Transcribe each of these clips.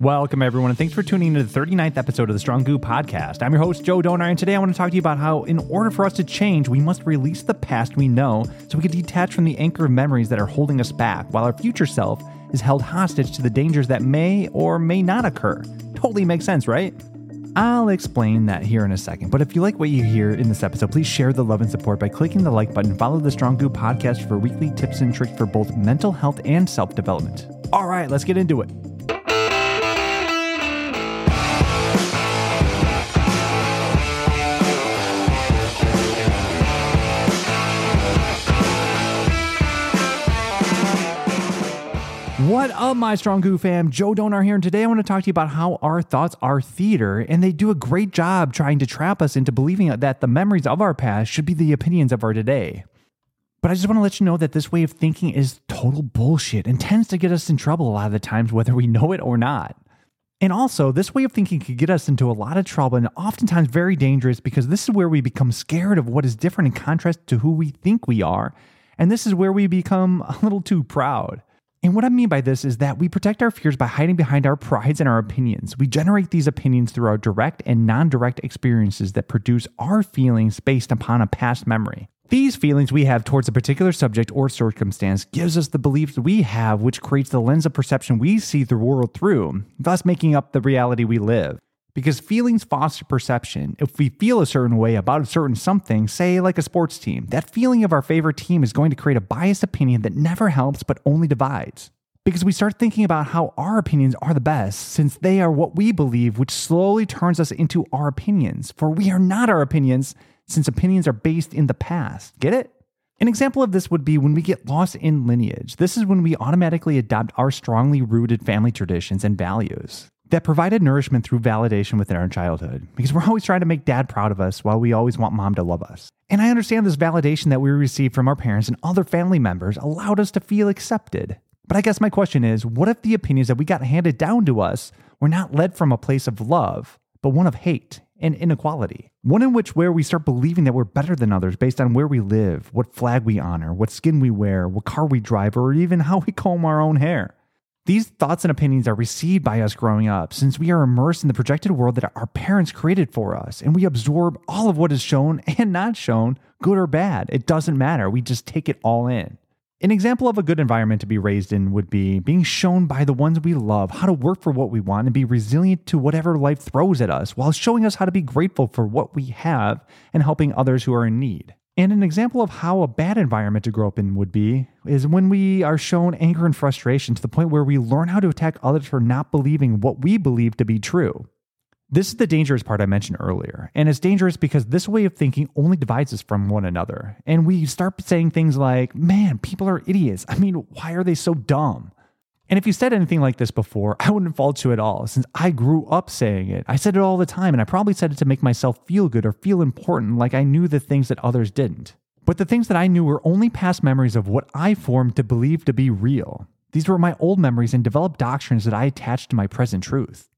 Welcome, everyone, and thanks for tuning in to the 39th episode of the Strong Goo podcast. I'm your host, Joe Donar, and today I want to talk to you about how, in order for us to change, we must release the past we know so we can detach from the anchor of memories that are holding us back, while our future self is held hostage to the dangers that may or may not occur. Totally makes sense, right? I'll explain that here in a second, but if you like what you hear in this episode, please share the love and support by clicking the like button. Follow the Strong Goo podcast for weekly tips and tricks for both mental health and self development. All right, let's get into it. What up, my Strong Goo fam? Joe Donar here, and today I want to talk to you about how our thoughts are theater, and they do a great job trying to trap us into believing that the memories of our past should be the opinions of our today. But I just want to let you know that this way of thinking is total bullshit and tends to get us in trouble a lot of the times, whether we know it or not. And also, this way of thinking could get us into a lot of trouble and oftentimes very dangerous because this is where we become scared of what is different in contrast to who we think we are. And this is where we become a little too proud. And what I mean by this is that we protect our fears by hiding behind our prides and our opinions. We generate these opinions through our direct and non direct experiences that produce our feelings based upon a past memory. These feelings we have towards a particular subject or circumstance gives us the beliefs we have, which creates the lens of perception we see the world through, thus making up the reality we live. Because feelings foster perception. If we feel a certain way about a certain something, say like a sports team, that feeling of our favorite team is going to create a biased opinion that never helps but only divides. Because we start thinking about how our opinions are the best, since they are what we believe, which slowly turns us into our opinions. For we are not our opinions, since opinions are based in the past. Get it? An example of this would be when we get lost in lineage. This is when we automatically adopt our strongly rooted family traditions and values that provided nourishment through validation within our childhood because we're always trying to make dad proud of us while we always want mom to love us. And I understand this validation that we received from our parents and other family members allowed us to feel accepted. But I guess my question is what if the opinions that we got handed down to us were not led from a place of love, but one of hate and inequality? One in which where we start believing that we're better than others based on where we live, what flag we honor, what skin we wear, what car we drive, or even how we comb our own hair. These thoughts and opinions are received by us growing up since we are immersed in the projected world that our parents created for us, and we absorb all of what is shown and not shown, good or bad. It doesn't matter. We just take it all in. An example of a good environment to be raised in would be being shown by the ones we love how to work for what we want and be resilient to whatever life throws at us while showing us how to be grateful for what we have and helping others who are in need. And an example of how a bad environment to grow up in would be is when we are shown anger and frustration to the point where we learn how to attack others for not believing what we believe to be true. This is the dangerous part I mentioned earlier. And it's dangerous because this way of thinking only divides us from one another. And we start saying things like, man, people are idiots. I mean, why are they so dumb? And if you said anything like this before, I wouldn't fault you at all, since I grew up saying it. I said it all the time, and I probably said it to make myself feel good or feel important, like I knew the things that others didn't. But the things that I knew were only past memories of what I formed to believe to be real. These were my old memories and developed doctrines that I attached to my present truth.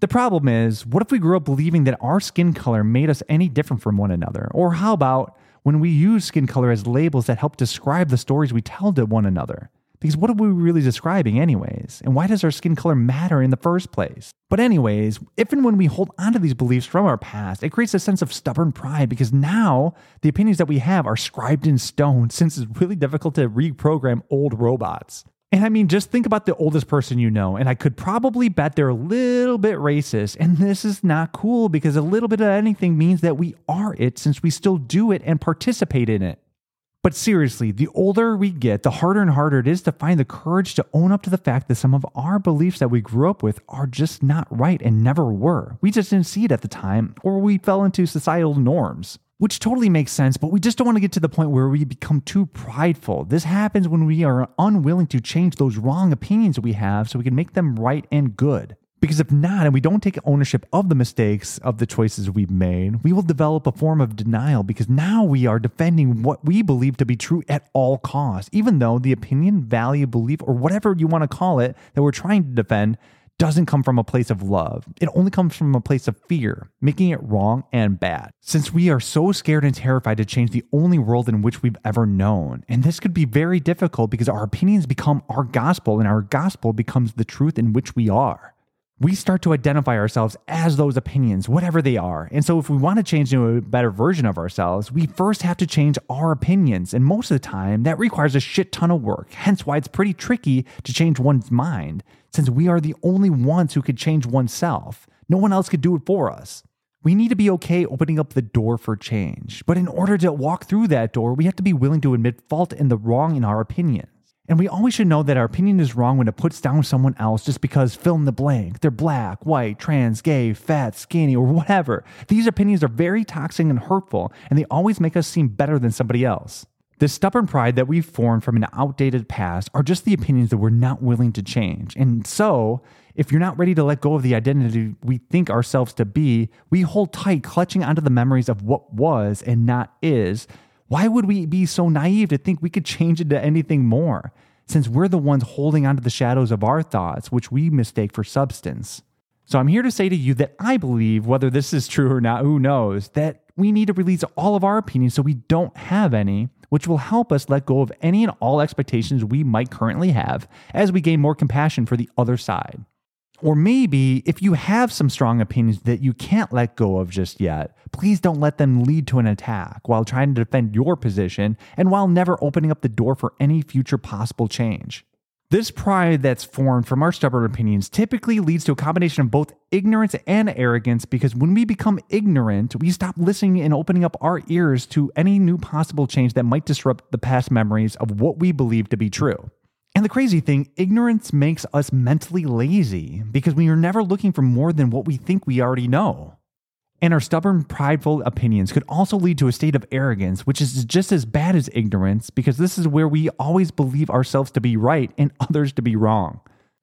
The problem is, what if we grew up believing that our skin color made us any different from one another? Or how about when we use skin color as labels that help describe the stories we tell to one another? Because what are we really describing, anyways? And why does our skin color matter in the first place? But, anyways, if and when we hold onto these beliefs from our past, it creates a sense of stubborn pride because now the opinions that we have are scribed in stone since it's really difficult to reprogram old robots. And I mean, just think about the oldest person you know, and I could probably bet they're a little bit racist. And this is not cool because a little bit of anything means that we are it since we still do it and participate in it. But seriously, the older we get, the harder and harder it is to find the courage to own up to the fact that some of our beliefs that we grew up with are just not right and never were. We just didn't see it at the time, or we fell into societal norms. Which totally makes sense, but we just don't want to get to the point where we become too prideful. This happens when we are unwilling to change those wrong opinions we have so we can make them right and good. Because if not, and we don't take ownership of the mistakes of the choices we've made, we will develop a form of denial because now we are defending what we believe to be true at all costs, even though the opinion, value, belief, or whatever you want to call it that we're trying to defend doesn't come from a place of love. It only comes from a place of fear, making it wrong and bad. Since we are so scared and terrified to change the only world in which we've ever known. And this could be very difficult because our opinions become our gospel and our gospel becomes the truth in which we are. We start to identify ourselves as those opinions, whatever they are. And so, if we want to change into a better version of ourselves, we first have to change our opinions. And most of the time, that requires a shit ton of work. Hence, why it's pretty tricky to change one's mind, since we are the only ones who could change oneself. No one else could do it for us. We need to be okay opening up the door for change. But in order to walk through that door, we have to be willing to admit fault and the wrong in our opinion. And we always should know that our opinion is wrong when it puts down someone else just because fill in the blank. They're black, white, trans, gay, fat, skinny, or whatever. These opinions are very toxic and hurtful, and they always make us seem better than somebody else. The stubborn pride that we've formed from an outdated past are just the opinions that we're not willing to change. And so, if you're not ready to let go of the identity we think ourselves to be, we hold tight, clutching onto the memories of what was and not is, why would we be so naive to think we could change it to anything more, since we're the ones holding onto the shadows of our thoughts, which we mistake for substance? So I'm here to say to you that I believe, whether this is true or not, who knows, that we need to release all of our opinions so we don't have any, which will help us let go of any and all expectations we might currently have as we gain more compassion for the other side. Or maybe if you have some strong opinions that you can't let go of just yet, please don't let them lead to an attack while trying to defend your position and while never opening up the door for any future possible change. This pride that's formed from our stubborn opinions typically leads to a combination of both ignorance and arrogance because when we become ignorant, we stop listening and opening up our ears to any new possible change that might disrupt the past memories of what we believe to be true. And the crazy thing, ignorance makes us mentally lazy because we are never looking for more than what we think we already know. And our stubborn, prideful opinions could also lead to a state of arrogance, which is just as bad as ignorance because this is where we always believe ourselves to be right and others to be wrong.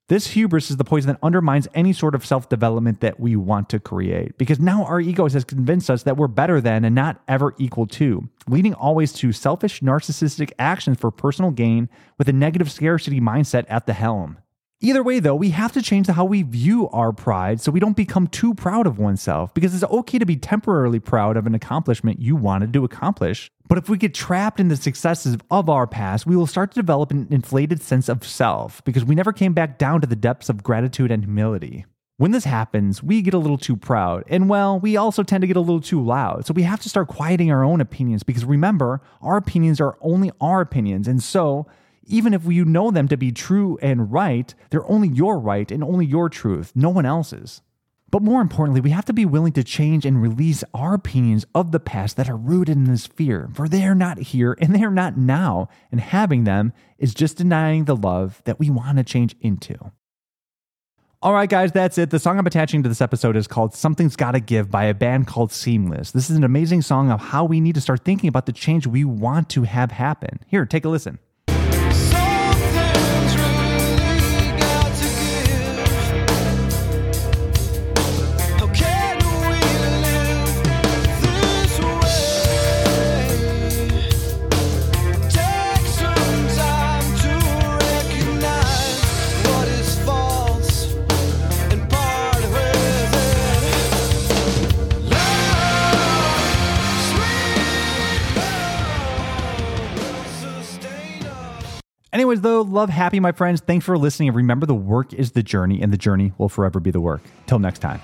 This hubris is the poison that undermines any sort of self development that we want to create because now our egos has convinced us that we're better than and not ever equal to, leading always to selfish, narcissistic actions for personal gain with a negative scarcity mindset at the helm. Either way, though, we have to change how we view our pride so we don't become too proud of oneself because it's okay to be temporarily proud of an accomplishment you wanted to accomplish. But if we get trapped in the successes of our past, we will start to develop an inflated sense of self because we never came back down to the depths of gratitude and humility. When this happens, we get a little too proud, and well, we also tend to get a little too loud. So we have to start quieting our own opinions because remember, our opinions are only our opinions, and so even if you know them to be true and right, they're only your right and only your truth, no one else's. But more importantly, we have to be willing to change and release our opinions of the past that are rooted in this fear, for they are not here and they are not now, and having them is just denying the love that we want to change into. All right, guys, that's it. The song I'm attaching to this episode is called Something's Gotta Give by a band called Seemless. This is an amazing song of how we need to start thinking about the change we want to have happen. Here, take a listen. Anyways, though, love happy, my friends. Thanks for listening. And remember, the work is the journey, and the journey will forever be the work. Till next time.